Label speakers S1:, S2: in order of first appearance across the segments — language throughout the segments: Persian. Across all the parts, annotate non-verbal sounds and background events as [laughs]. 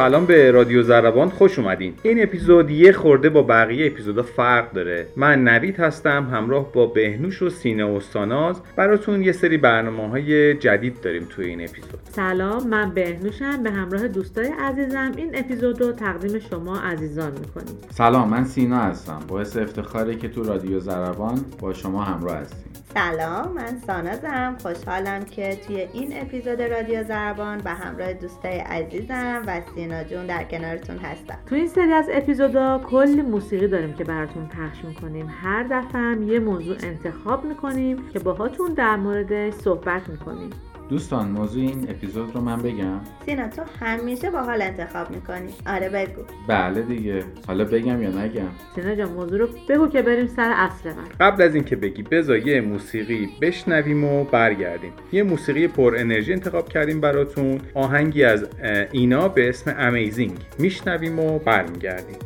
S1: سلام به رادیو زربان خوش اومدین. این اپیزود یه خورده با بقیه اپیزودا فرق داره. من نوید هستم همراه با بهنوش و سینه و ساناز. براتون یه سری برنامه های جدید داریم توی این اپیزود.
S2: سلام من بهنوشم. به همراه دوستای عزیزم این اپیزود رو تقدیم شما عزیزان می‌کنیم.
S3: سلام من سینا هستم. باعث افتخاره که تو رادیو زربان با شما همراه هستیم.
S4: سلام من سانازم خوشحالم که توی این اپیزود رادیو زربان به همراه دوستای عزیزم و سینا جون در کنارتون هستم.
S2: تو این سری از اپیزودا کلی موسیقی داریم که براتون پخش می‌کنیم. هر دفعه یه موضوع انتخاب می‌کنیم که باهاتون در موردش صحبت می‌کنیم.
S3: دوستان موضوع این اپیزود رو من بگم.
S4: سینا تو همیشه با حال انتخاب می‌کنی. آره بگو.
S3: بله دیگه. حالا بگم یا نگم؟
S2: سینا جان موضوع رو بگو که بریم سر اصل من.
S1: قبل از اینکه بگی بذار یه موسیقی بشنویم و برگردیم. یه موسیقی پر انرژی انتخاب کردیم براتون. آهنگی از اینا به اسم امیزینگ میشنویم و برمیگردیم.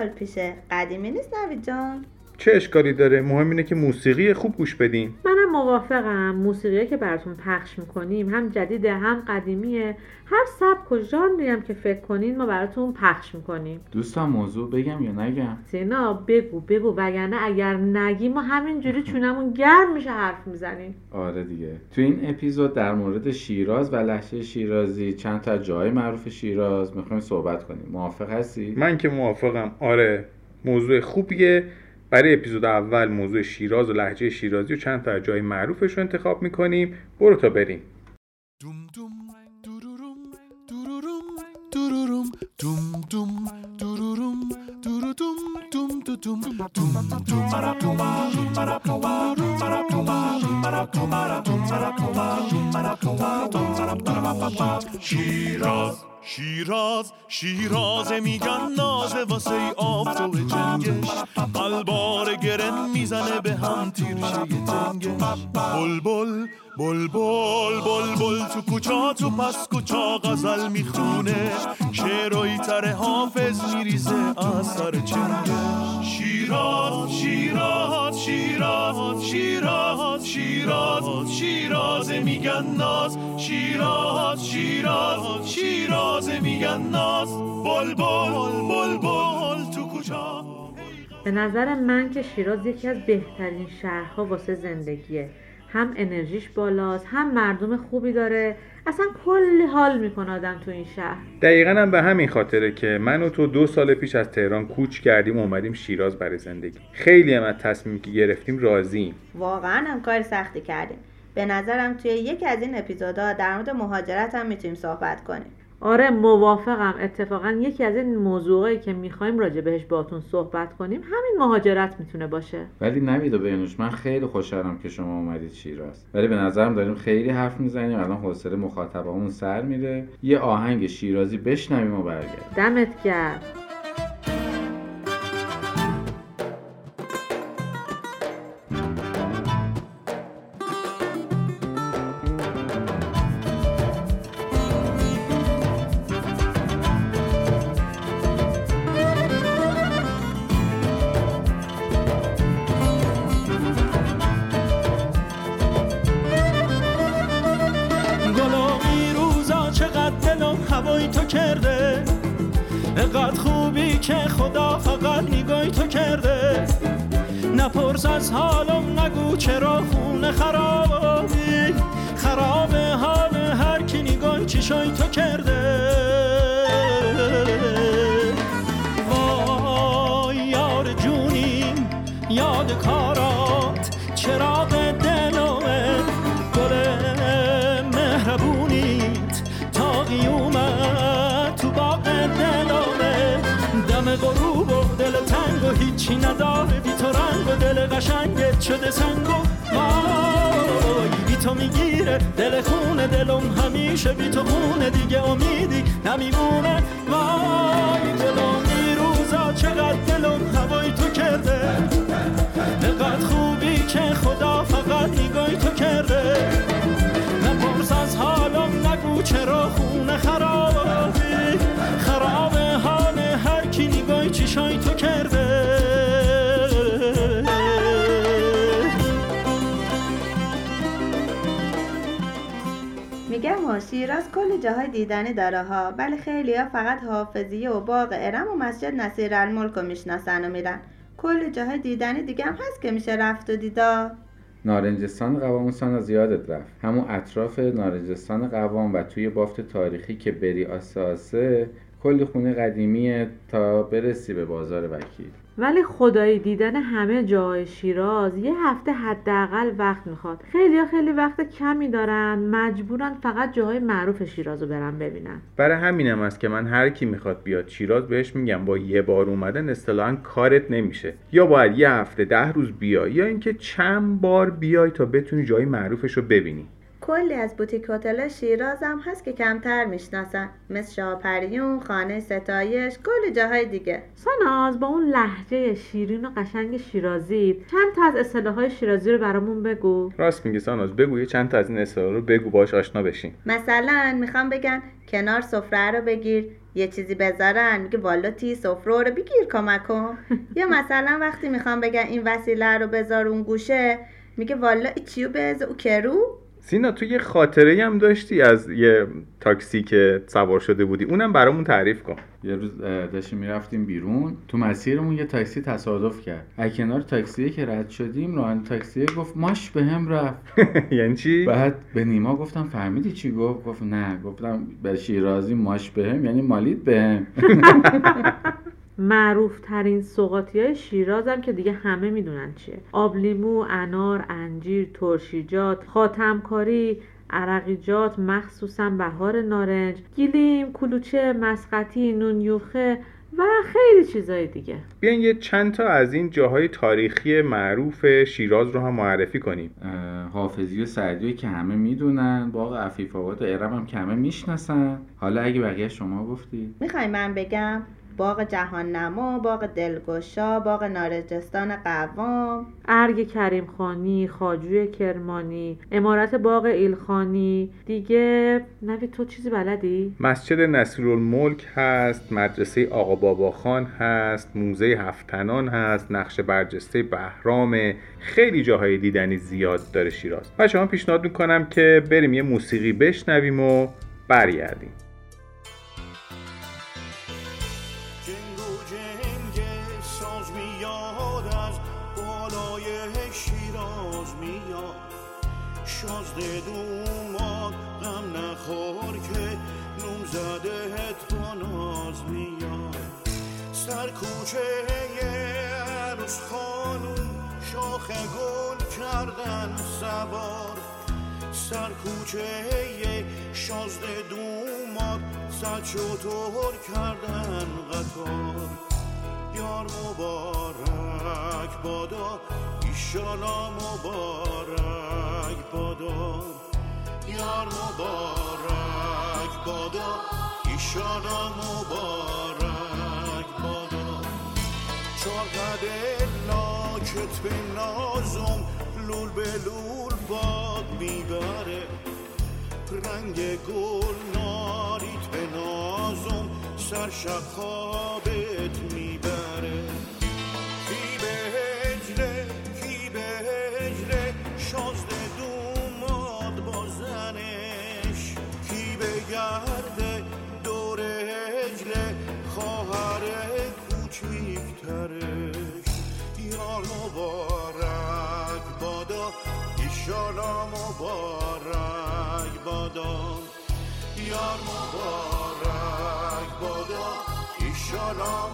S4: سال پیشه. قدیمی نیست نوید جان.
S1: چه اشکالی داره؟ مهم اینه که موسیقی خوب گوش بدین.
S2: منم موافقم. موسیقی که براتون پخش می‌کنیم. هم جدیده هم قدیمیه. هر سبک و ژانری هم که فکر کنین ما براتون پخش می‌کنیم.
S3: دوستان موضوع بگم یا نگم؟
S2: سینا بگو بگو. وگرنه اگر نگی ما همینجوری [laughs] چونمون گرم میشه حرف می‌زنیم.
S3: آره دیگه. تو این اپیزود در مورد شیراز و لحچه شیرازی چند تا جای معروف شیراز می‌خوایم صحبت کنیم. موافق هستی؟
S1: من که موافقم. آره. موضوع خوبیه. برای اپیزود اول موضوع شیراز و لحجه شیرازی و چند تا جای معروفش رو انتخاب می‌کنیم برو تا بریم
S5: شیراز شیراز شیرازه میگن نازه واسه آفتاب جنگش. قلبار گرم می‌زنه به هم تیرشه تنگش بل بل بل بل بل بل تو کوچا تو پس کوچا غزل می‌خونه. شعرهای تر حافظ میریزه از سر چنگش شیراز شیراز شیراز شیراز شیراز شیراز میگن ناز شیراز شیراز شیراز میگن ناز بل بل بل بل تو کوچا.
S2: به نظر من که شیراز یکی از بهترین شهرها واسه زندگیه. هم انرژیش بالاست هم مردم خوبی داره. اصلا کلی حال می‌کنه آدم تو این شهر.
S1: دقیقا هم به همین خاطره که من و تو دو سال پیش از تهران کوچ کردیم و اومدیم شیراز برای زندگی. خیلی هم از تصمیمی که گرفتیم راضیم.
S4: واقعا هم کار سختی کردیم. به نظرم توی یکی از این اپیزودها در مورد مهاجرت هم می‌تونیم صحبت کنیم.
S2: آره موافقم. اتفاقا یکی از این موضوعایی که می‌خوایم راجع بهش باتون صحبت کنیم همین مهاجرت می‌تونه باشه.
S3: ولی نوید و بینوش من خیلی خوشحالم که شما اومدید شیراز. ولی به نظرم داریم خیلی حرف می‌زنیم. الان حوصله مخاطبامون سر میره. یه آهنگ شیرازی بشنویم و برگردیم.
S2: دمت گرم.
S5: اقدر خوب
S6: خوبی که خدا فقط نگاهی تو کرده. نپرس از حالم نگو چرا خونه خرابی. خراب حال هر کی نگاه چشای تو کرده. هیچی نداره بی تو رنگ و دل قشنگت شده سنگ و وای. بی تو می‌گیره دل خونه دلم همیشه بی تو خونه. دیگه امیدی نمیمونه. وای دلم این روزا چقدر دلم هوای تو کرده. نقدر خوبی که خدا فقط نگاهی تو کرده. نپرس از حالم نگو چرا خونه خرابی. خراب حال هر کی نگاهی چشای تو کرده.
S4: ها شیراز کلی جاهای دیدنی داره ها. ولی خیلی ها فقط حافظیه و باغ ارم و مسجد نصیر الملک رو می‌شناسن و میرن کلی جاهای دیدنی دیگه هم هست که میشه رفت و دیدا.
S3: نارنجستان قوام سانا زیادت رفت. همون اطراف نارنجستان قوام و توی بافت تاریخی که بری آسه کلی خونه قدیمیه تا برسی به بازار وکیل.
S2: ولی خدایی دیدن همه جای شیراز یه هفته حداقل وقت می‌خواد. خیلی خیلی وقت کمی دارن مجبورن فقط جاهای معروف شیراز رو برن ببینن.
S1: برای همینم است که من هر کی می‌خواد بیاد شیراز بهش میگم با یه بار اومدن اصطلاحا کارت نمیشه. یا باید یه هفته ده روز بیای یا اینکه چند بار بیای تا بتونی جای معروفش رو ببینی.
S4: کلی از بوتیک هتل شیراز هم هست که کمتر می‌شناسن. مثل شاپریون خانه ستایش کلی جاهای دیگه.
S2: ساناز با اون لحجه شیرین و قشنگ شیرازی چند تا از اصطلاحهای شیرازی رو برامون بگو.
S1: راست میگی ساناز بگو یه چند تا از این اصطلاح رو بگو باش آشنا بشین.
S4: مثلا می‌خوام بگن کنار سفره رو بگیر یه چیزی بذارن میگه والا تی سفره رو بگیر کمک کن [laughs] یا مثلا وقتی می‌خوام بگن این وسیله رو بذار اون گوشه میگه والا ای چیو بذار او کرو؟
S1: سینا تو یه خاطره هم داشتی از یه تاکسی که سوار شده بودی؟ اونم برامون تعریف کن.
S3: یه روز داشتیم می‌رفتیم بیرون. تو مسیرمون یه تاکسی تصادف کرد. از کنار تاکسی که رد شدیم راننده تاکسی گفت ماش به هم رفت. [laughs]
S1: یعنی چی؟
S3: بعد به نیما گفتم فهمیدی چی گفت؟ گفت نه. گفتم به شیرازی ماش به هم یعنی مالید به هم. [laughs]
S2: معروف ترین سوقاتی های شیراز هم که دیگه همه می‌دونن چیه. آبلیمو، انار، انجیر، ترشیجات، خاتمکاری، عرقیجات مخصوصا بهار نارنج، گیلیم، کلوچه، مسقطی، نونیوخه و خیلی چیزای دیگه.
S1: بیاین یه چند تا از این جاهای تاریخی معروف شیراز رو هم معرفی کنیم.
S3: حافظی و سعدی که همه می‌دونن باغ عفیف آباد و ارم هم که همه می‌شناسن. حالا اگه بقیه شما گفتی
S4: می‌خوای من بگم؟ باغ جهان نما باغ دلگشا باغ نارنجستان قوام.
S2: ارگ کریم خانی، خاجوی کرمانی، امارت باغ ایلخانی. دیگه نوی تو چیزی بلدی؟
S1: مسجد نصیرالملک هست مدرسه آقا بابا خان هست موزه هفتنان هست نقش برجسته بهرام خیلی جاهای دیدنی زیاد داره شیراز. و شما پیشنهاد می‌کنم که بریم یه موسیقی بشنویم و برگردیم.
S7: جنگ ساز میاد از بالای شیراز میاد. شازده دوماد غم نخور که نوم زدهت با ناز میاد. سر کوچه عروس خانوم شاخ گل کردن سوار. سر کوچه شازده دوماد صد شطور کردن قطار. یار مبارک بادا ایشالا مبارک بادا. یار مبارک بادا ایشالا مبارک بادا. چاقد لاکت به نازم لول به لول باد می‌بره. رنگ گل ناریت به نازم سر شقابت می‌بره یار مبارک بادا ایشالا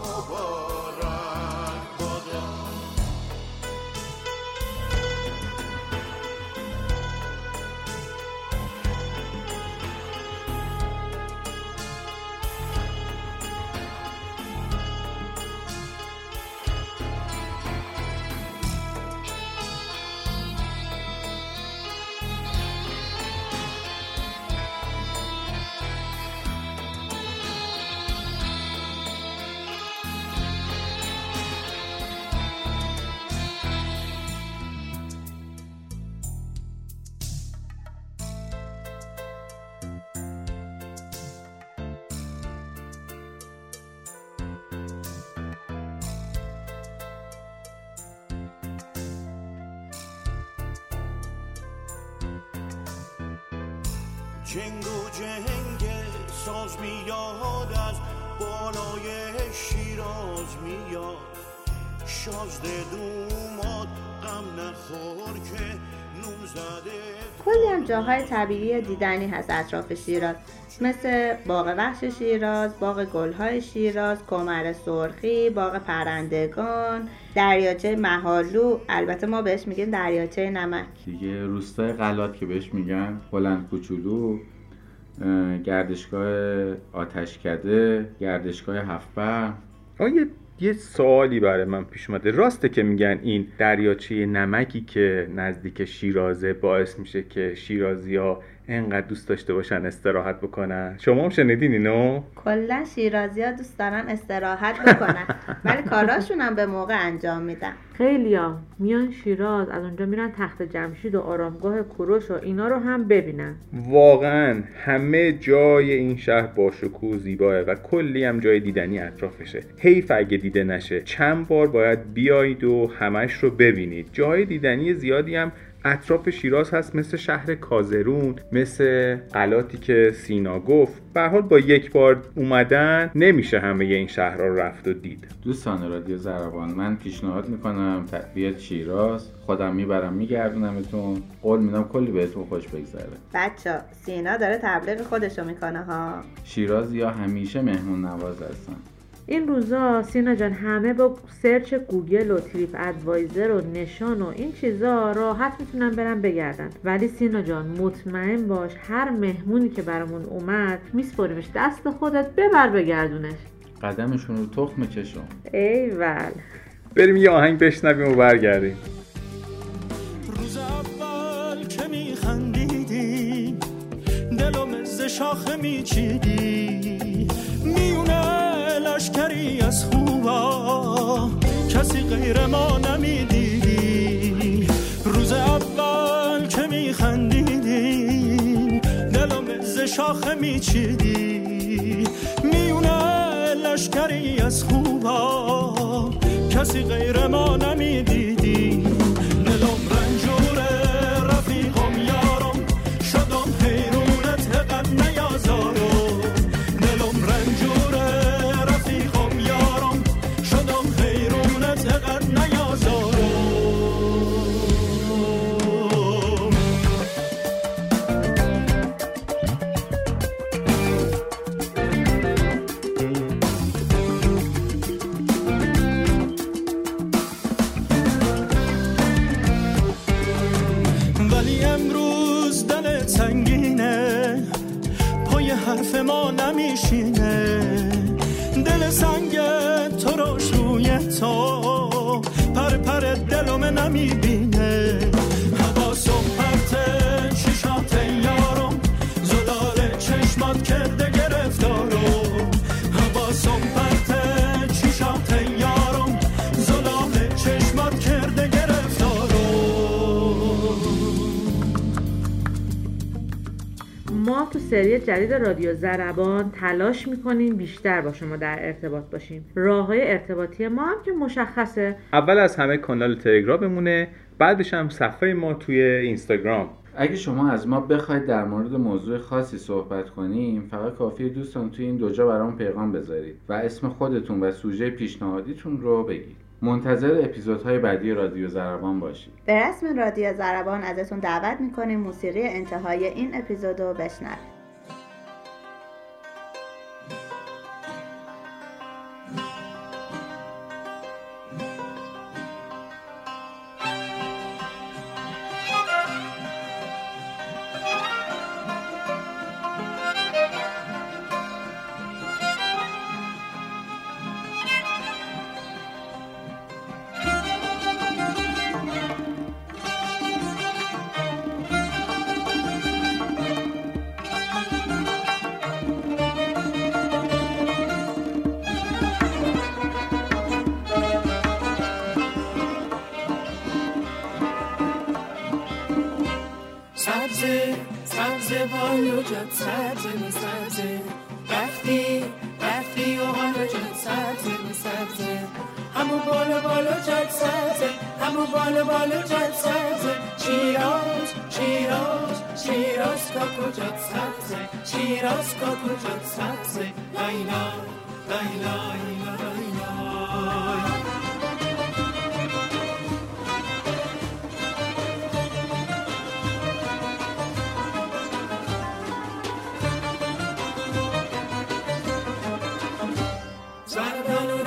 S7: جنگ و جنگ ساز میاد از بالای شیراز میاد. شازده دوماد غم نخور که
S4: کلی هم جاهای طبیعی دیدنی هست اطراف شیراز. مثل باغ وحش شیراز، باغ گلهای شیراز، کمر سرخی، باغ پرندگان، دریاچه محالو. البته ما بهش میگیم دریاچه نمک.
S3: دیگه روستای غلات که بهش میگن بلند کوچولو اه، گردشگاه آتشکده گردشگاه هفتبر
S1: آقا یه سوالی برای من پیش اومده. راسته که میگن این دریاچه نمکی که نزدیک شیرازه باعث میشه که شیرازی ها انقدر دوست داشته باشن استراحت بکنن. شما هم شنیدین اینو؟
S4: کلا شیرازی ها دوست دارن استراحت بکنن. ولی کاراشون هم به موقع انجام میدن.
S2: خیلیا میان شیراز از اونجا میرن تخت جمشید و آرامگاه کوروش و اینا رو هم ببینن.
S1: واقعا همه جای این شهر با شکوه و زیباه و کلی هم جای دیدنی اطرافشه حیف اگه دیده نشه. چند بار باید بیایید و همش رو ببینید. جای دیدنی زیادی هم اطراف شیراز هست مثل شهر کازرون مثل قلاتی که سینا گفت. به هر حال با یک بار اومدن نمیشه همه این شهرها رو رفت و دید.
S3: دوستان رادیو زربان من پیشنهاد می‌کنم ت- بیاد شیراز. خودم می‌برم میگردونمتون. قول میدم کلی بهتون خوش بگذره.
S4: بچه سینا داره تبلیغ خودشو می‌کنه ها؟
S3: شیرازیا همیشه مهمون نواز هستن.
S2: این روزا سینا جان همه با search Google و TripAdvisor و نشان و این چیزا راحت می‌تونن برن بگردن. ولی سینا جان مطمئن باش هر مهمونی که برامون اومد میسپاریمش دست خودت ببر بگردونش
S3: قدمشون رو تخم چشم.
S2: ایول
S1: بریم یه آهنگ بشنویم و برگردیم.
S6: روز اول که میخندیدی دلم ز شاخه میچیدی. میونه لشکری از خوبا کسی غیر ما نمی‌دیدی روز اول که میخندیدی دلم ز شاخه میچیدی. میونه لشکری از خوبا کسی غیر ما نمی‌دیدی. چشمات کرده گرفتارم حواسم پرته چشات یارم زلال چشمات کرده گرفتارم
S2: ما تو سری جدید رادیو زربان تلاش می‌کنیم بیشتر با شما در ارتباط باشیم. راه های ارتباطی ما هم که مشخصه.
S1: اول از همه کانال تلگراممونه بعدش هم صفحه ما توی اینستاگرام.
S3: اگه شما از ما بخواید در مورد موضوع خاصی صحبت کنیم فقط کافیه دوستان توی این دو جا برام پیغام بذارید و اسم خودتون و سوژه پیشنهادیتون رو بگید. منتظر اپیزودهای بعدی رادیو زربان باشید.
S4: به رسم رادیو زربان ازتون دعوت می‌کنیم موسیقی انتهای این اپیزود رو بشنوید.
S8: بالا بالا جد سبزه شیراز شیراز شیراز کاکو جد سبزه شیراز کاکو جد سبزه لایلا لایلا لایلا لایلا زربان و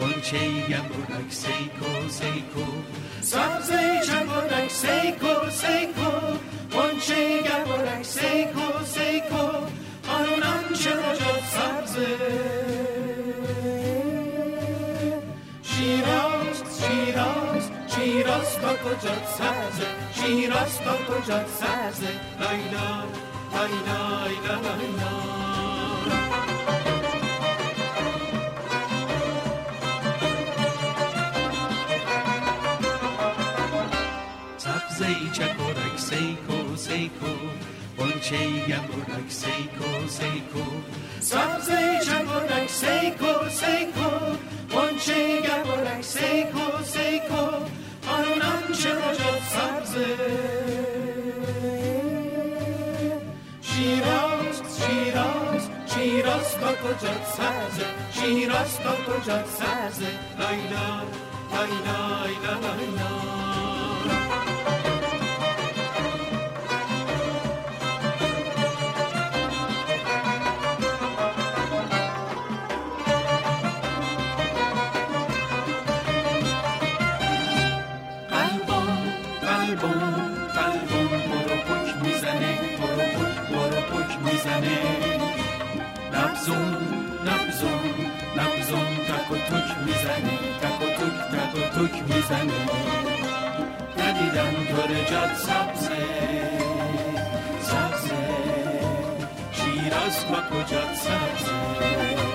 S9: بانچه گمرک سیکو سیکو.
S8: سبزه چمرک سیکو سیکو. منچه گبرک سیکو سیکو. آنونم چرا جد سبزه. شیراز شیراز شیراز با کجات سبزه؟ شیراز با کجات سبزه؟ لایلا لایلا لایلا لایلا
S9: چکرک سیکو سیکو بانچه گمرک سیکو سیکو
S8: سبزه چمرک سیکو سیکو منچه گبرک سیکو سیکو آنونم چرا جد سبزه شیراز شیراز شیراز با کجات سبزه شیراز با کجات سبزه لایلا لایلا لایلا می‌زنه ندیدم تو رجات سبزه سبزه شیراز با کجات سبزه